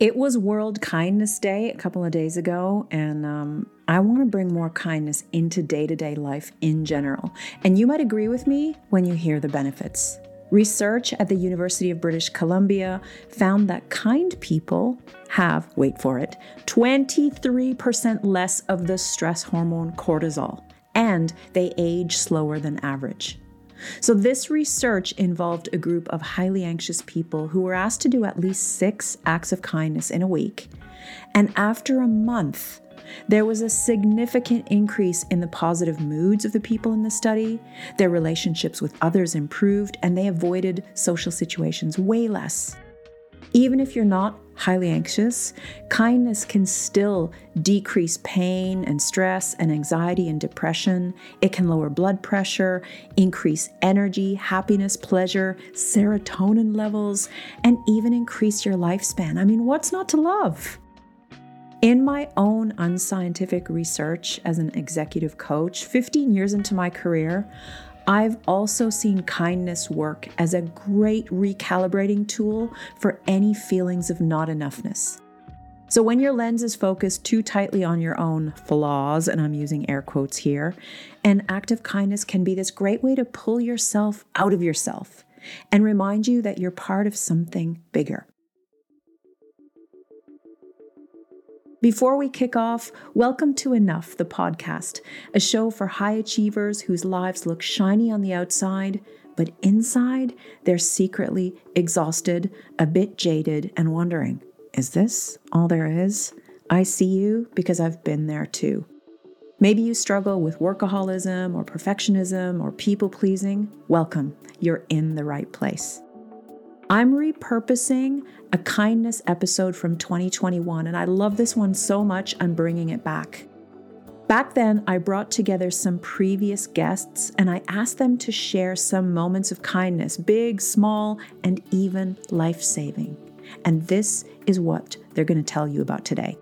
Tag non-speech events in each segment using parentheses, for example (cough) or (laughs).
It was World Kindness Day a couple of days ago, and um, I want to bring more kindness into day to day life in general. And you might agree with me when you hear the benefits. Research at the University of British Columbia found that kind people have, wait for it, 23% less of the stress hormone cortisol, and they age slower than average. So, this research involved a group of highly anxious people who were asked to do at least six acts of kindness in a week. And after a month, there was a significant increase in the positive moods of the people in the study. Their relationships with others improved, and they avoided social situations way less. Even if you're not highly anxious, kindness can still decrease pain and stress and anxiety and depression. It can lower blood pressure, increase energy, happiness, pleasure, serotonin levels, and even increase your lifespan. I mean, what's not to love? In my own unscientific research as an executive coach, 15 years into my career, I've also seen kindness work as a great recalibrating tool for any feelings of not enoughness. So, when your lens is focused too tightly on your own flaws, and I'm using air quotes here, an act of kindness can be this great way to pull yourself out of yourself and remind you that you're part of something bigger. Before we kick off, welcome to Enough, the podcast, a show for high achievers whose lives look shiny on the outside, but inside they're secretly exhausted, a bit jaded, and wondering, is this all there is? I see you because I've been there too. Maybe you struggle with workaholism or perfectionism or people pleasing. Welcome, you're in the right place. I'm repurposing a kindness episode from 2021, and I love this one so much, I'm bringing it back. Back then, I brought together some previous guests and I asked them to share some moments of kindness, big, small, and even life saving. And this is what they're going to tell you about today.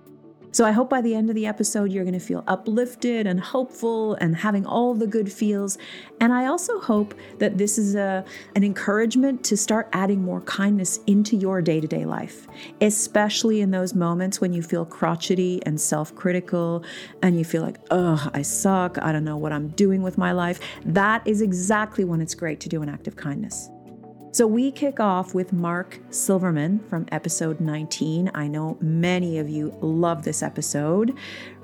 So I hope by the end of the episode, you're going to feel uplifted and hopeful and having all the good feels. And I also hope that this is a, an encouragement to start adding more kindness into your day to day life, especially in those moments when you feel crotchety and self critical and you feel like, oh, I suck. I don't know what I'm doing with my life. That is exactly when it's great to do an act of kindness. So we kick off with Mark Silverman from episode 19. I know many of you love this episode.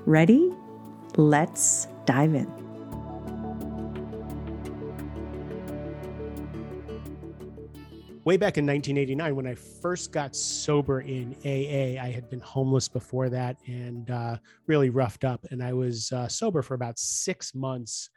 Ready? Let's dive in. Way back in 1989, when I first got sober in AA, I had been homeless before that and uh, really roughed up. And I was uh, sober for about six months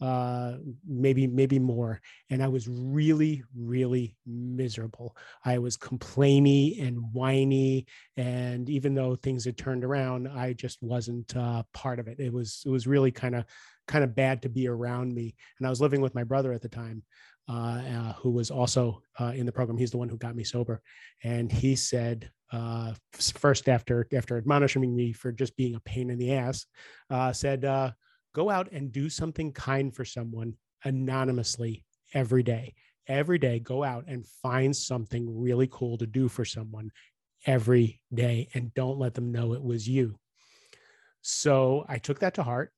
uh maybe maybe more and i was really really miserable i was complainy and whiny and even though things had turned around i just wasn't uh part of it it was it was really kind of kind of bad to be around me and i was living with my brother at the time uh, uh, who was also uh, in the program. He's the one who got me sober, and he said uh, first after after admonishing me for just being a pain in the ass, uh, said, uh, go out and do something kind for someone anonymously every day. Every day, go out and find something really cool to do for someone every day and don't let them know it was you. So I took that to heart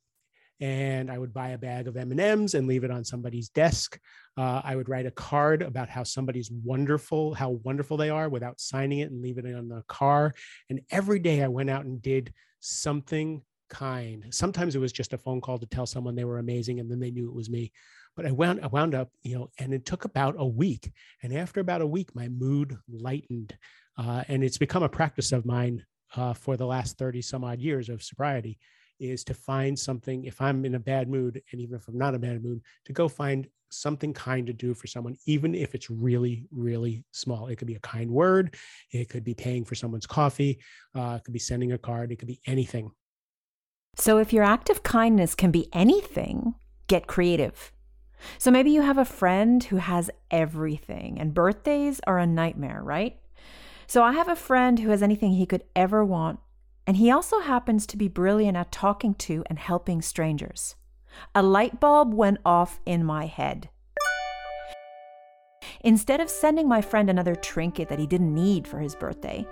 and I would buy a bag of M&Ms and leave it on somebody's desk. Uh, I would write a card about how somebody's wonderful, how wonderful they are without signing it and leave it on the car. And every day I went out and did something kind. Sometimes it was just a phone call to tell someone they were amazing and then they knew it was me. But I wound, I wound up, you know, and it took about a week. And after about a week, my mood lightened. Uh, and it's become a practice of mine uh, for the last 30 some odd years of sobriety is to find something, if I'm in a bad mood, and even if I'm not in a bad mood, to go find something kind to do for someone, even if it's really, really small. It could be a kind word, it could be paying for someone's coffee, uh, it could be sending a card, it could be anything. So if your act of kindness can be anything, get creative. So maybe you have a friend who has everything, and birthdays are a nightmare, right? So I have a friend who has anything he could ever want, and he also happens to be brilliant at talking to and helping strangers. A light bulb went off in my head. Instead of sending my friend another trinket that he didn't need for his birthday,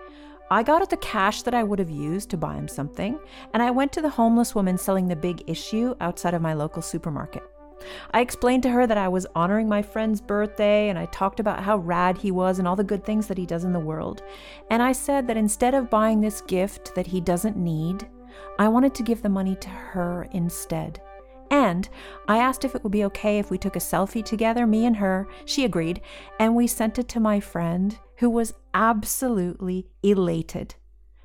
I got out the cash that I would have used to buy him something, and I went to the homeless woman selling the big issue outside of my local supermarket. I explained to her that I was honoring my friend's birthday, and I talked about how rad he was and all the good things that he does in the world. And I said that instead of buying this gift that he doesn't need, I wanted to give the money to her instead. And I asked if it would be okay if we took a selfie together, me and her. She agreed, and we sent it to my friend, who was absolutely elated.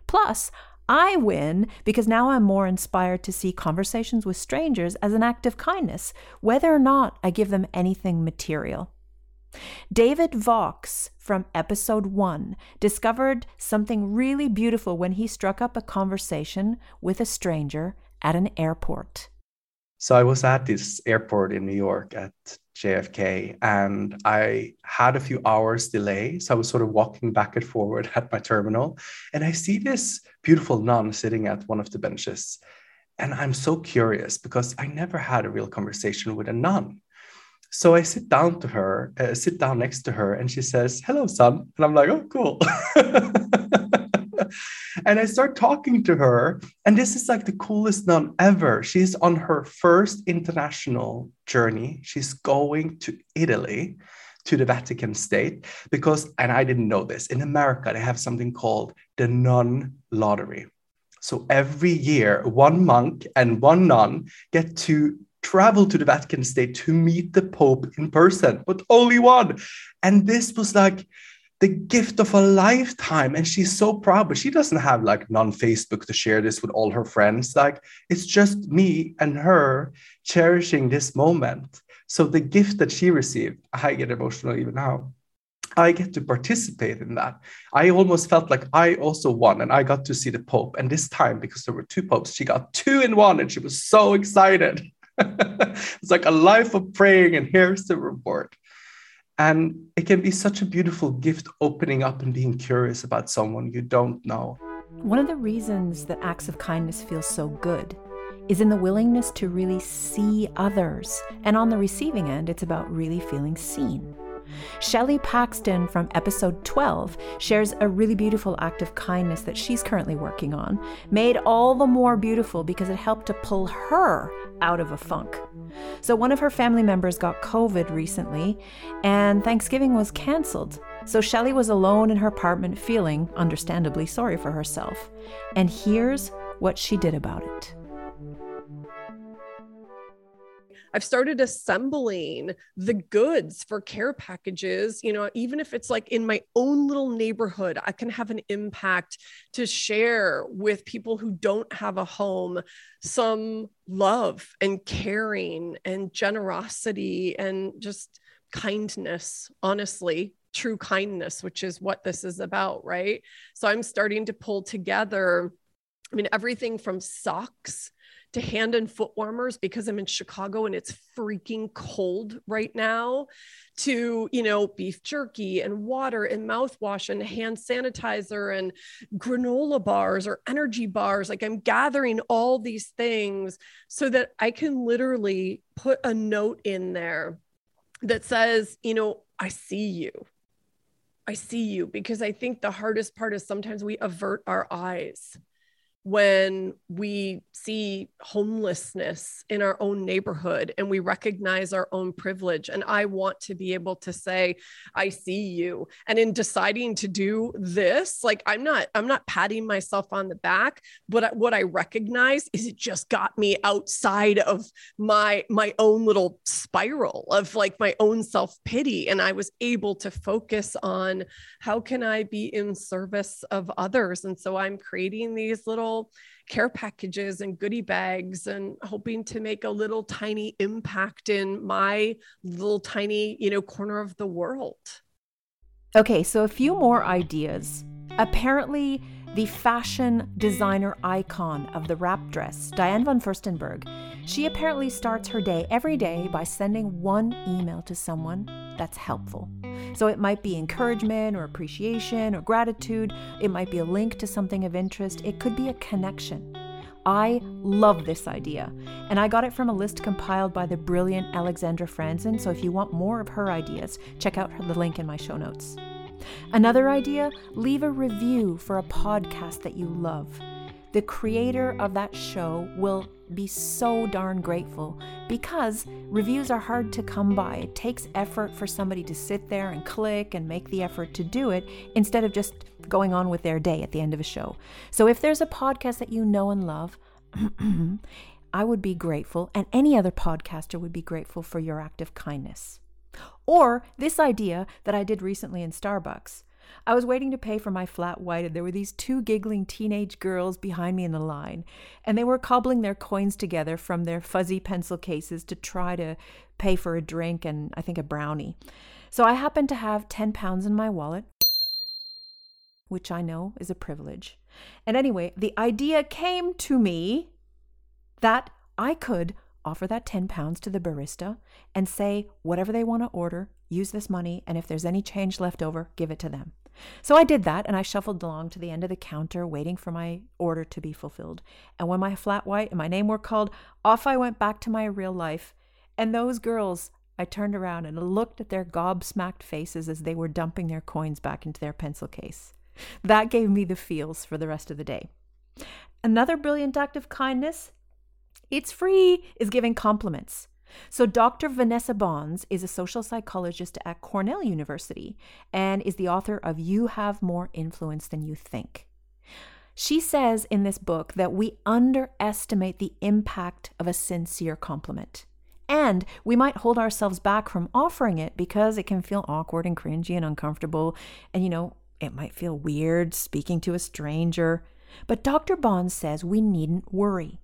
Plus, I win because now I'm more inspired to see conversations with strangers as an act of kindness, whether or not I give them anything material. David Vox from episode one discovered something really beautiful when he struck up a conversation with a stranger at an airport. So I was at this airport in New York at JFK and I had a few hours delay. So I was sort of walking back and forward (laughs) at my terminal and I see this beautiful nun sitting at one of the benches. And I'm so curious because I never had a real conversation with a nun. So I sit down to her, uh, sit down next to her, and she says, Hello, son. And I'm like, Oh, cool. (laughs) and I start talking to her, and this is like the coolest nun ever. She's on her first international journey. She's going to Italy, to the Vatican state, because, and I didn't know this, in America, they have something called the nun lottery. So every year, one monk and one nun get to travel to the Vatican state to meet the Pope in person, but only one. And this was like, the gift of a lifetime and she's so proud but she doesn't have like non-facebook to share this with all her friends like it's just me and her cherishing this moment so the gift that she received i get emotional even now I get to participate in that. I almost felt like I also won and I got to see the Pope. And this time, because there were two popes, she got two in one and she was so excited. (laughs) it's like a life of praying, and here's the reward. And it can be such a beautiful gift opening up and being curious about someone you don't know. One of the reasons that acts of kindness feel so good is in the willingness to really see others. And on the receiving end, it's about really feeling seen. Shelley Paxton from episode 12 shares a really beautiful act of kindness that she's currently working on, made all the more beautiful because it helped to pull her out of a funk. So, one of her family members got COVID recently, and Thanksgiving was canceled. So, Shelley was alone in her apartment, feeling, understandably, sorry for herself. And here's what she did about it. I've started assembling the goods for care packages. You know, even if it's like in my own little neighborhood, I can have an impact to share with people who don't have a home some love and caring and generosity and just kindness, honestly, true kindness, which is what this is about, right? So I'm starting to pull together, I mean, everything from socks to hand and foot warmers because I'm in Chicago and it's freaking cold right now, to, you know, beef jerky and water and mouthwash and hand sanitizer and granola bars or energy bars. Like I'm gathering all these things so that I can literally put a note in there that says, you know, I see you. I see you because I think the hardest part is sometimes we avert our eyes when we see homelessness in our own neighborhood and we recognize our own privilege. And I want to be able to say, I see you. And in deciding to do this, like I'm not, I'm not patting myself on the back, but what I recognize is it just got me outside of my my own little spiral of like my own self-pity. And I was able to focus on how can I be in service of others. And so I'm creating these little little care packages and goodie bags and hoping to make a little tiny impact in my little tiny, you know, corner of the world. Okay, so a few more ideas. Apparently, the fashion designer icon of the wrap dress, Diane von Furstenberg, she apparently starts her day every day by sending one email to someone that's helpful. So it might be encouragement or appreciation or gratitude, it might be a link to something of interest, it could be a connection. I love this idea, and I got it from a list compiled by the brilliant Alexandra Franzen. So if you want more of her ideas, check out the link in my show notes. Another idea leave a review for a podcast that you love. The creator of that show will be so darn grateful because reviews are hard to come by. It takes effort for somebody to sit there and click and make the effort to do it instead of just going on with their day at the end of a show. So if there's a podcast that you know and love, (clears throat) I would be grateful, and any other podcaster would be grateful for your act of kindness. Or this idea that I did recently in Starbucks. I was waiting to pay for my flat white, and there were these two giggling teenage girls behind me in the line, and they were cobbling their coins together from their fuzzy pencil cases to try to pay for a drink and I think a brownie. So I happened to have 10 pounds in my wallet, which I know is a privilege. And anyway, the idea came to me that I could offer that 10 pounds to the barista and say whatever they want to order, use this money, and if there's any change left over, give it to them. So I did that and I shuffled along to the end of the counter, waiting for my order to be fulfilled. And when my flat white and my name were called, off I went back to my real life. And those girls, I turned around and looked at their gobsmacked faces as they were dumping their coins back into their pencil case. That gave me the feels for the rest of the day. Another brilliant act of kindness it's free is giving compliments. So, Dr. Vanessa Bohns is a social psychologist at Cornell University and is the author of You Have More Influence Than You Think. She says in this book that we underestimate the impact of a sincere compliment. And we might hold ourselves back from offering it because it can feel awkward and cringy and uncomfortable. And, you know, it might feel weird speaking to a stranger. But Dr. Bohns says we needn't worry.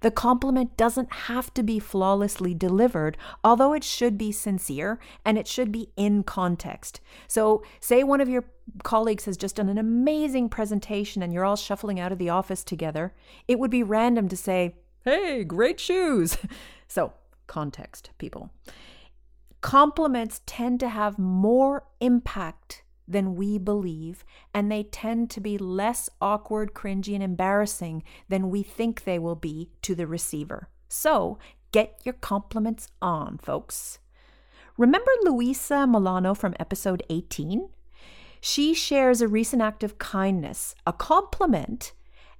The compliment doesn't have to be flawlessly delivered, although it should be sincere and it should be in context. So, say one of your colleagues has just done an amazing presentation and you're all shuffling out of the office together, it would be random to say, Hey, great shoes. (laughs) so, context, people. Compliments tend to have more impact than we believe, and they tend to be less awkward, cringy, and embarrassing than we think they will be to the receiver. So get your compliments on, folks. Remember Luisa Milano from episode 18? She shares a recent act of kindness, a compliment,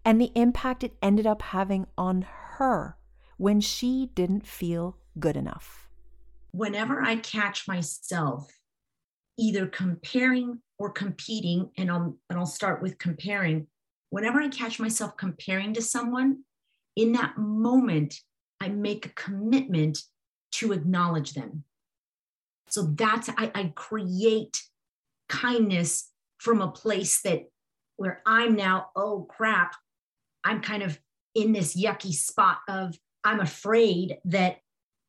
and the impact it ended up having on her when she didn't feel good enough. Whenever I catch myself either comparing or competing and I'll and I'll start with comparing. Whenever I catch myself comparing to someone in that moment I make a commitment to acknowledge them. So that's I, I create kindness from a place that where I'm now oh crap I'm kind of in this yucky spot of I'm afraid that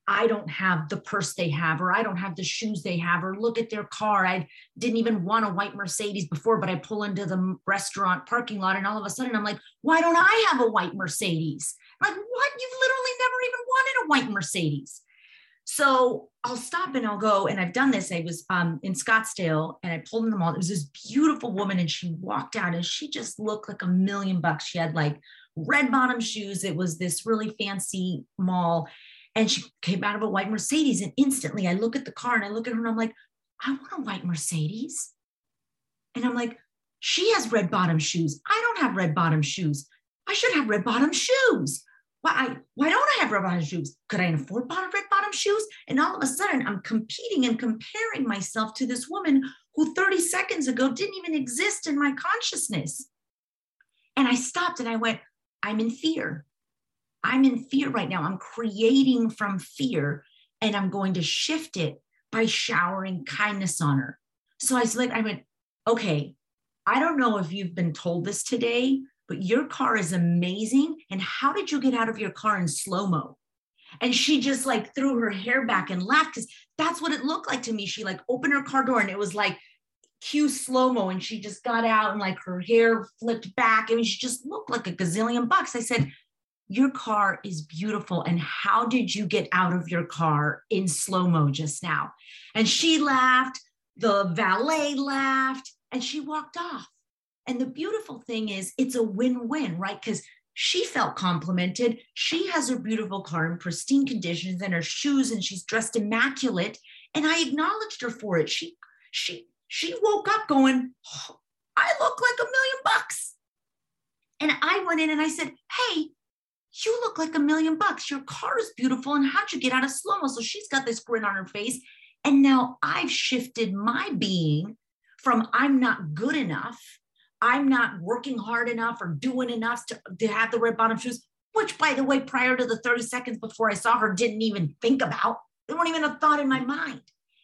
I don't have the purse they have, or I don't have the shoes they have, or look at their car. I didn't even want a white Mercedes before, but I pull into the restaurant parking lot and all of a sudden I'm like, why don't I have a white Mercedes? Like, what? You've literally never even wanted a white Mercedes. So I'll stop and I'll go, and I've done this. I was um, in Scottsdale and I pulled in the mall. It was this beautiful woman, and she walked out and she just looked like a million bucks. She had like red bottom shoes. It was this really fancy mall and she came out of a white Mercedes. And instantly I look at the car and I look at her and I'm like, I want a white Mercedes. And I'm like, she has red bottom shoes. I don't have red bottom shoes. I should have red bottom shoes. Why, I, why don't I have red bottom shoes? Could I afford bottom, red bottom shoes? And all of a sudden, I'm competing and comparing myself to this woman who 30 seconds ago didn't even exist in my consciousness. And I stopped and I went, I'm in fear. I'm in fear right now. I'm creating from fear and I'm going to shift it by showering kindness on her. So I was like, I went, okay, I don't know if you've been told this today, but your car is amazing. And how did you get out of your car in slow mo? And she just like threw her hair back and laughed because that's what it looked like to me. She like opened her car door and it was like cue slow mo. And she just got out and like her hair flipped back. I mean, she just looked like a gazillion bucks. I said, your car is beautiful. And how did you get out of your car in slow mo just now? And she laughed, the valet laughed, and she walked off. And the beautiful thing is, it's a win win, right? Because she felt complimented. She has her beautiful car in pristine conditions and her shoes, and she's dressed immaculate. And I acknowledged her for it. She, she, She woke up going, oh, I look like a million bucks. And I went in and I said, Hey, you look like a million bucks. Your car is beautiful. And how'd you get out of slow mo? So she's got this grin on her face. And now I've shifted my being from I'm not good enough, I'm not working hard enough or doing enough to, to have the red bottom shoes, which, by the way, prior to the 30 seconds before I saw her, didn't even think about. They weren't even a thought in my mind.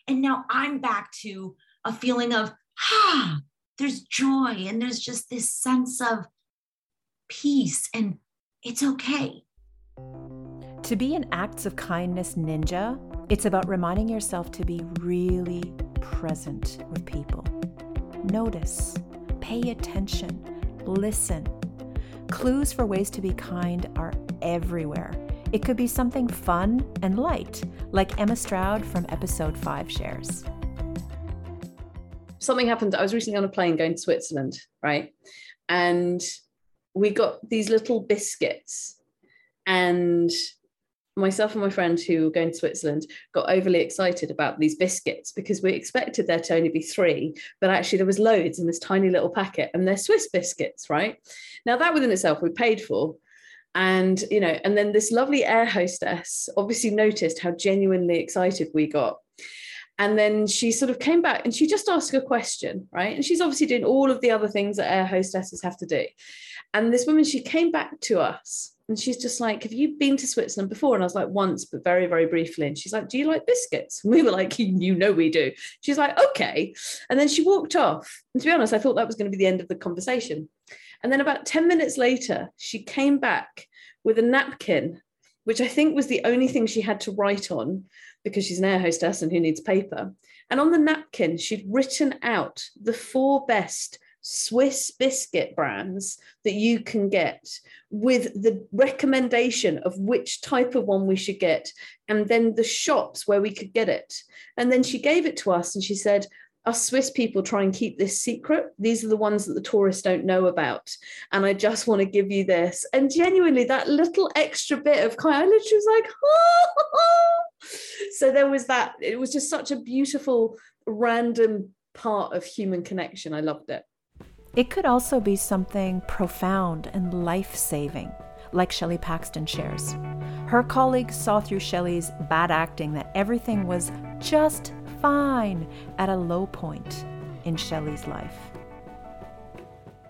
And now I'm back to a feeling of, ah, there's joy and there's just this sense of peace and it's okay. To be an acts of kindness ninja, it's about reminding yourself to be really present with people. Notice, pay attention, listen. Clues for ways to be kind are everywhere. It could be something fun and light, like Emma Stroud from episode 5 shares. Something happened. I was recently on a plane going to Switzerland, right? And we got these little biscuits and myself and my friend who were going to Switzerland got overly excited about these biscuits because we expected there to only be three, but actually there was loads in this tiny little packet, and they're Swiss biscuits, right? Now that within itself we paid for. And you know, and then this lovely air hostess obviously noticed how genuinely excited we got. And then she sort of came back and she just asked a question, right? And she's obviously doing all of the other things that air hostesses have to do. And this woman, she came back to us and she's just like, Have you been to Switzerland before? And I was like, Once, but very, very briefly. And she's like, Do you like biscuits? (laughs) And we were like, You know, we do. She's like, Okay. And then she walked off. And to be honest, I thought that was going to be the end of the conversation. And then about 10 minutes later, she came back with a napkin, which I think was the only thing she had to write on because she's an air hostess and who needs paper. And on the napkin, she'd written out the four best Swiss biscuit brands that you can get with the recommendation of which type of one we should get and then the shops where we could get it. And then she gave it to us and she said, us Swiss people try and keep this secret. These are the ones that the tourists don't know about. And I just want to give you this. And genuinely, that little extra bit of kind, I literally was like, (laughs) oh. so there was that. It was just such a beautiful, random part of human connection. I loved it. It could also be something profound and life saving, like Shelley Paxton shares. Her colleagues saw through Shelley's bad acting that everything was just fine at a low point in Shelley's life.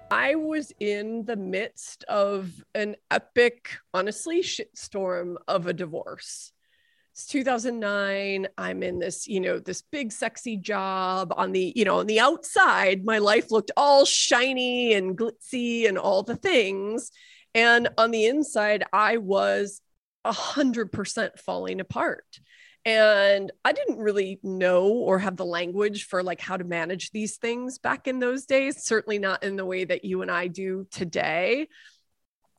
I was in the midst of an epic, honestly, shitstorm of a divorce. It's 2009. I'm in this, you know, this big sexy job on the, you know, on the outside, my life looked all shiny and glitzy and all the things. And on the inside, I was a hundred percent falling apart and i didn't really know or have the language for like how to manage these things back in those days certainly not in the way that you and i do today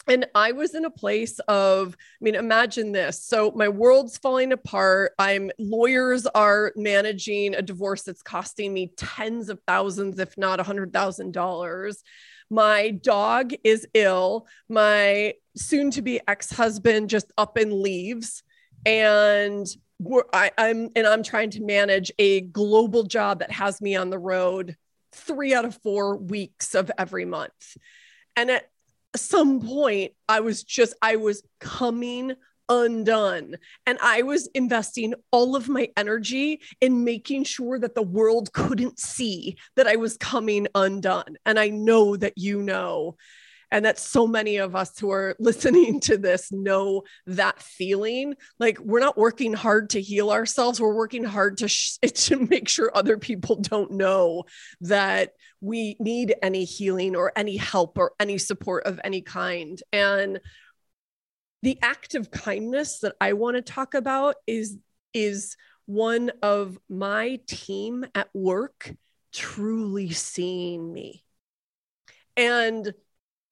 and I was in a place of, I mean, imagine this. So my world's falling apart. I'm lawyers are managing a divorce that's costing me tens of thousands, if not a hundred thousand dollars. My dog is ill. My soon to be ex husband just up and leaves. And I, I'm and I'm trying to manage a global job that has me on the road three out of four weeks of every month. And at some point, I was just, I was coming undone. And I was investing all of my energy in making sure that the world couldn't see that I was coming undone. And I know that you know and that so many of us who are (laughs) listening to this know that feeling. Like we're not working hard to heal ourselves. We're working hard to, sh- (laughs) to make sure other people don't know that we need any healing or any help or any support of any kind. And the act of kindness that i want to talk about is is one of my team at work truly seeing me. And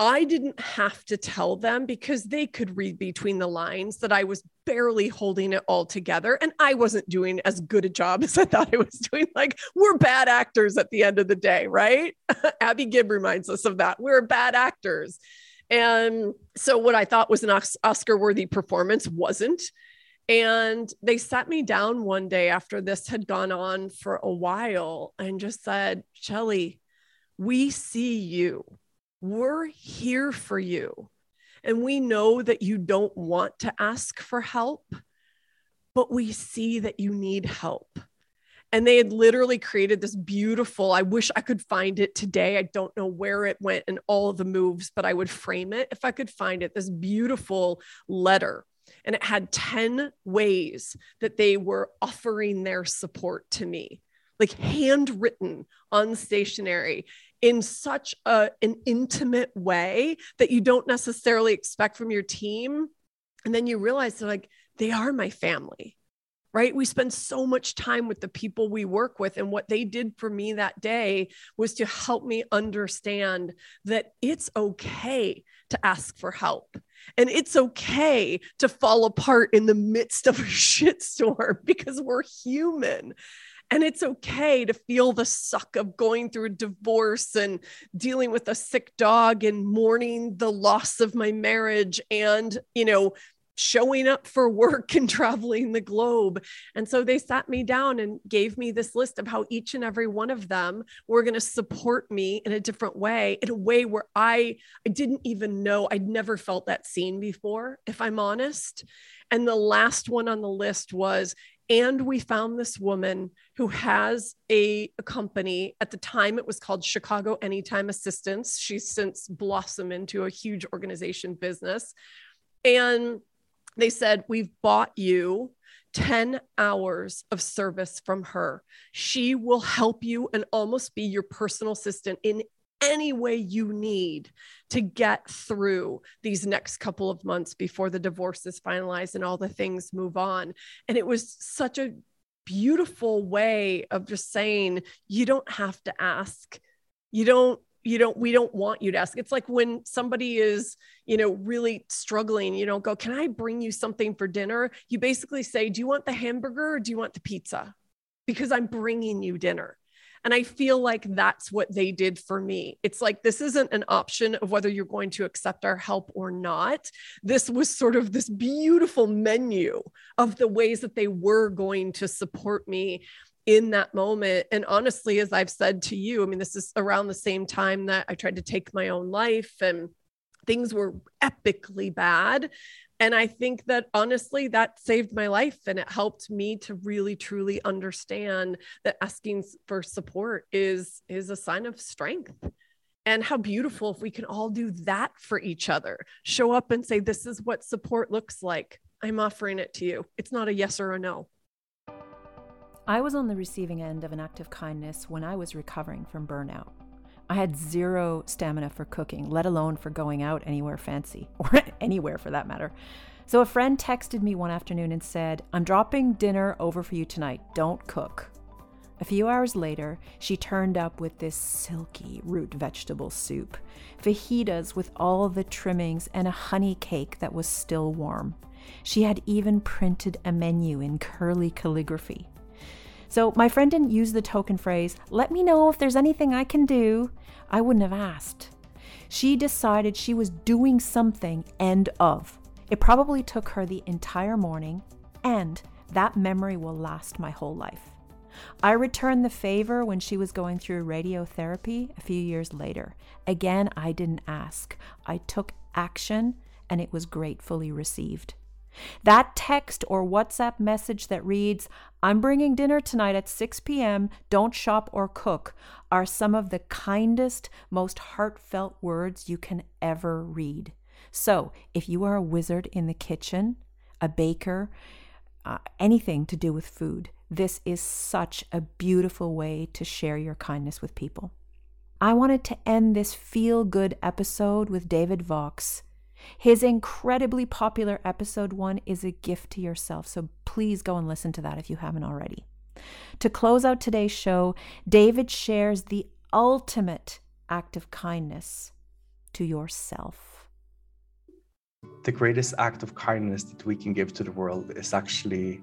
I didn't have to tell them because they could read between the lines that I was barely holding it all together and I wasn't doing as good a job (laughs) as I thought I was doing. Like, we're bad actors at the end of the day, right? (laughs) Abby Gibb reminds us of that. We're bad actors. And so, what I thought was an Oscar worthy performance wasn't. And they sat me down one day after this had gone on for a while and just said, Shelley, we see you. We're here for you. And we know that you don't want to ask for help, but we see that you need help. And they had literally created this beautiful, I wish I could find it today. I don't know where it went and all the moves, but I would frame it if I could find it. This beautiful letter. And it had 10 ways that they were offering their support to me, like handwritten on stationery in such a, an intimate way that you don't necessarily expect from your team. And then you realize like, they are my family, right? We spend so much time with the people we work with. And what they did for me that day was to help me understand that it's okay to ask for help. And it's okay to fall apart in the midst of a (laughs) shitstorm because we're human. And it's okay to feel the suck of going through a divorce and dealing with a sick dog and mourning the loss of my marriage and, you know, showing up for (laughs) work and traveling the globe. And so they sat me down and gave me this list of how each and every one of them were going to support me in a different way, in a way where I I didn't even know I'd never felt that seen before, if I'm honest. And the last one on the list was and we found this woman who has a, a, company. At the time, it was called Chicago Anytime Assistance. She's since blossomed into a huge organization business. And they said, We've bought you 10 hours of service from her. She will help you and almost be your personal assistant in any way you need to get through these next couple of months before the divorce is finalized and all the things move on. And it was such a beautiful way of just saying, you don't have to ask. You don't you don't we don't want you to ask it's like when somebody is you know really struggling you don't go can i bring you something for dinner you basically say do you want the hamburger or do you want the pizza because i'm bringing you dinner and I feel like that's what they did for me. It's like this isn't an option of whether you're going to accept our help or not. This was sort of this beautiful menu of the ways that they were going to support me in that moment. And honestly, as I've said to you, I mean, this is around the same time that I tried to take my own life and things were epically bad. And I think that honestly, that saved my life and it helped me to really truly understand that asking for support is, is a sign of strength. And how beautiful if we can all do that for each other. Show up and say, This is what support looks like. I'm offering it to you. It's not a yes or a no. I was on the receiving end of an act of kindness when I was recovering from burnout. I had zero stamina for cooking, let alone for going out anywhere fancy, (laughs) or anywhere for that matter. So a friend texted me one afternoon and said, I'm dropping dinner over for you tonight. Don't cook. A few hours later, she turned up with this silky root vegetable soup, fajitas with all the trimmings, and a honey cake that was still warm. She had even printed a menu in curly calligraphy. So my friend didn't use the token phrase, let me know if there's anything I can do. I wouldn't have asked. She decided she was doing something, end of. It probably took her the entire morning, and that memory will last my whole life. I returned the favor when she was going through radiotherapy a few years later. Again, I didn't ask. I took action, and it was gratefully received. That text or WhatsApp message that reads, I'm bringing dinner tonight at 6 p.m., don't shop or cook, are some of the kindest, most heartfelt words you can ever read. So, if you are a wizard in the kitchen, a baker, uh, anything to do with food, this is such a beautiful way to share your kindness with people. I wanted to end this feel good episode with David Vaux his incredibly popular episode one is a gift to yourself, so please go and listen to that if you haven't already. To close out today's show, David shares the ultimate act of kindness to yourself. The greatest act of kindness that we can give to the world is actually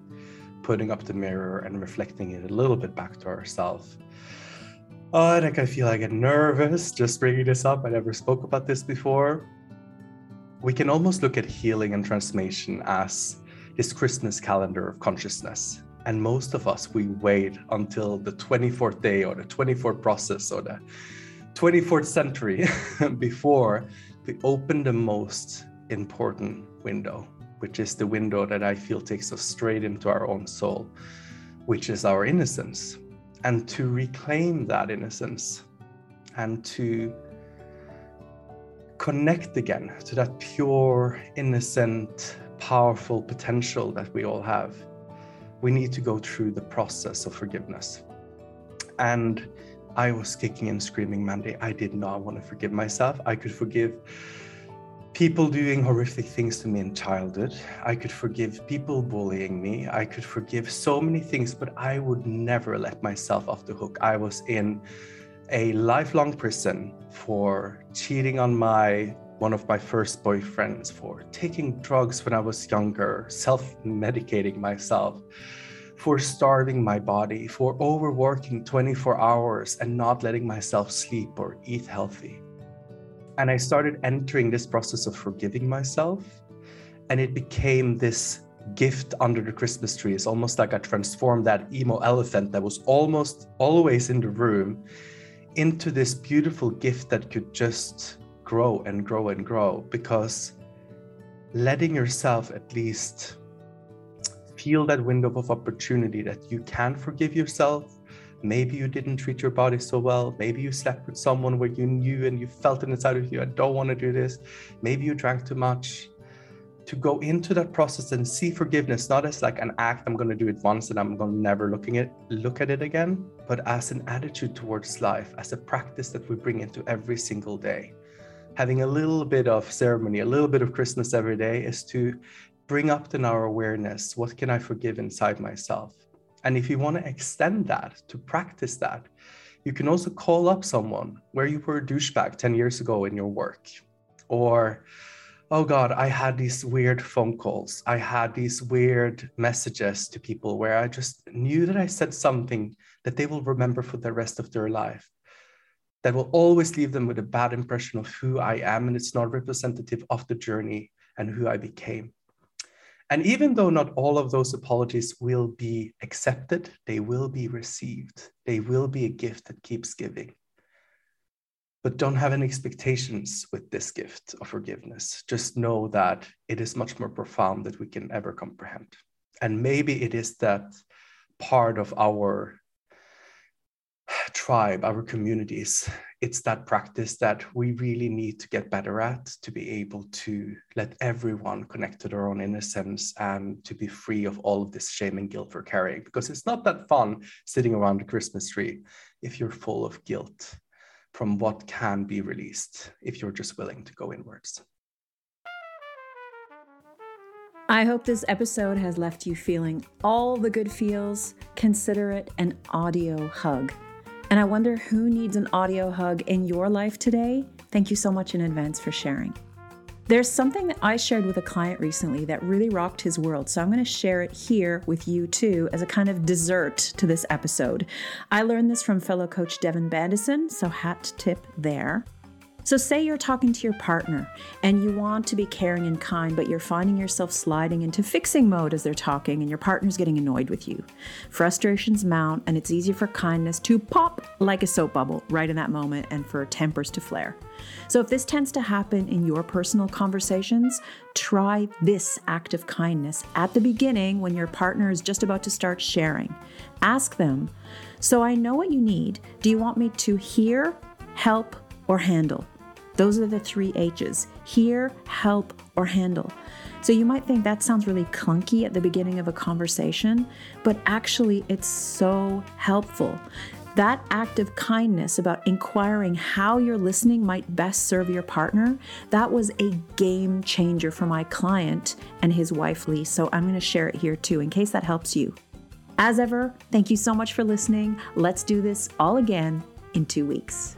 putting up the mirror and reflecting it a little bit back to ourselves. Oh, and I of feel I get nervous just bringing this up. I never spoke about this before we can almost look at healing and transformation as this Christmas calendar of consciousness. And most of us, we wait until the 24th day or the 24th process or the 24th century (laughs) before we open the most important window, which is the window that I feel takes us straight into our own soul, which is our innocence. And to reclaim that innocence and to connect again to that pure, innocent, powerful potential that we all have, we need to go through the process of forgiveness. And I was kicking and screaming, Mandy. I did not want to forgive myself. I could forgive people doing horrific things to me in childhood. I could forgive people bullying me. I could forgive so many things, but I would never let myself off the hook. I was in a lifelong prison for cheating on my one of my first boyfriends for taking drugs when I was younger, self medicating myself, for starving my body, for overworking 24 hours and not letting myself sleep or eat healthy. And I started entering this process of forgiving myself, and it became this gift under the Christmas tree. It's almost like I transformed that emo elephant that was almost always in the room into this beautiful gift that could just grow and grow and grow because letting yourself at least feel that window of opportunity that you can forgive yourself. Maybe you didn't treat your body so well. Maybe you slept with someone where you knew and you felt it inside of you, I don't want to do this. Maybe you drank too much. To go into that process and see forgiveness not as like an act, I'm going to do it once and I'm going to never looking at look at it again, but as an attitude towards life, as a practice that we bring into every single day having a little bit of ceremony, a little bit of Christmas every day is to bring up in our awareness what can I forgive inside myself? And if you want to extend that, to practice that, you can also call up someone where you were a douchebag 10 years ago in your work. Or, oh God, I had these weird phone calls. I had these weird messages to people where I just knew that I said something that they will remember for the rest of their life that will always leave them with a bad impression of who I am, and it's not representative of the journey and who I became. And even though not all of those apologies will be accepted, they will be received. They will be a gift that keeps giving. But don't have any expectations with this gift of forgiveness. Just know that it is much more profound than we can ever comprehend. And maybe it is that part of our tribe, our communities, it's that practice that we really need to get better at to be able to let everyone connect to their own innocence and to be free of all of this shame and guilt we're carrying. Because it's not that fun sitting around the Christmas tree if you're full of guilt from what can be released if you're just willing to go inwards. I hope this episode has left you feeling all the good feels. Consider it an audio hug. And I wonder who needs an audio hug in your life today? Thank you so much in advance for sharing. There's something that I shared with a client recently that really rocked his world, so I'm going to share it here with you too as a kind of dessert to this episode. I learned this from fellow coach Devon Bandison, so hat tip there. So, say you're talking to your partner and you want to be caring and kind, but you're finding yourself sliding into fixing mode as they're talking and your partner's getting annoyed with you. Frustrations mount, and it's easy for kindness to pop like a soap bubble right in that moment and for tempers to flare. So, if this tends to happen in your personal conversations, try this act of kindness at the beginning when your partner is just about to start sharing. Ask them, So I know what you need. Do you want me to hear, help, or handle? Those are the three H's hear, help, or handle. So you might think that sounds really clunky at the beginning of a conversation, but actually it's so helpful. That act of kindness about inquiring how your listening might best serve your partner, that was a game changer for my client and his wife Lee. So I'm going to share it here too in case that helps you. As ever, thank you so much for listening. Let's do this all again in two weeks.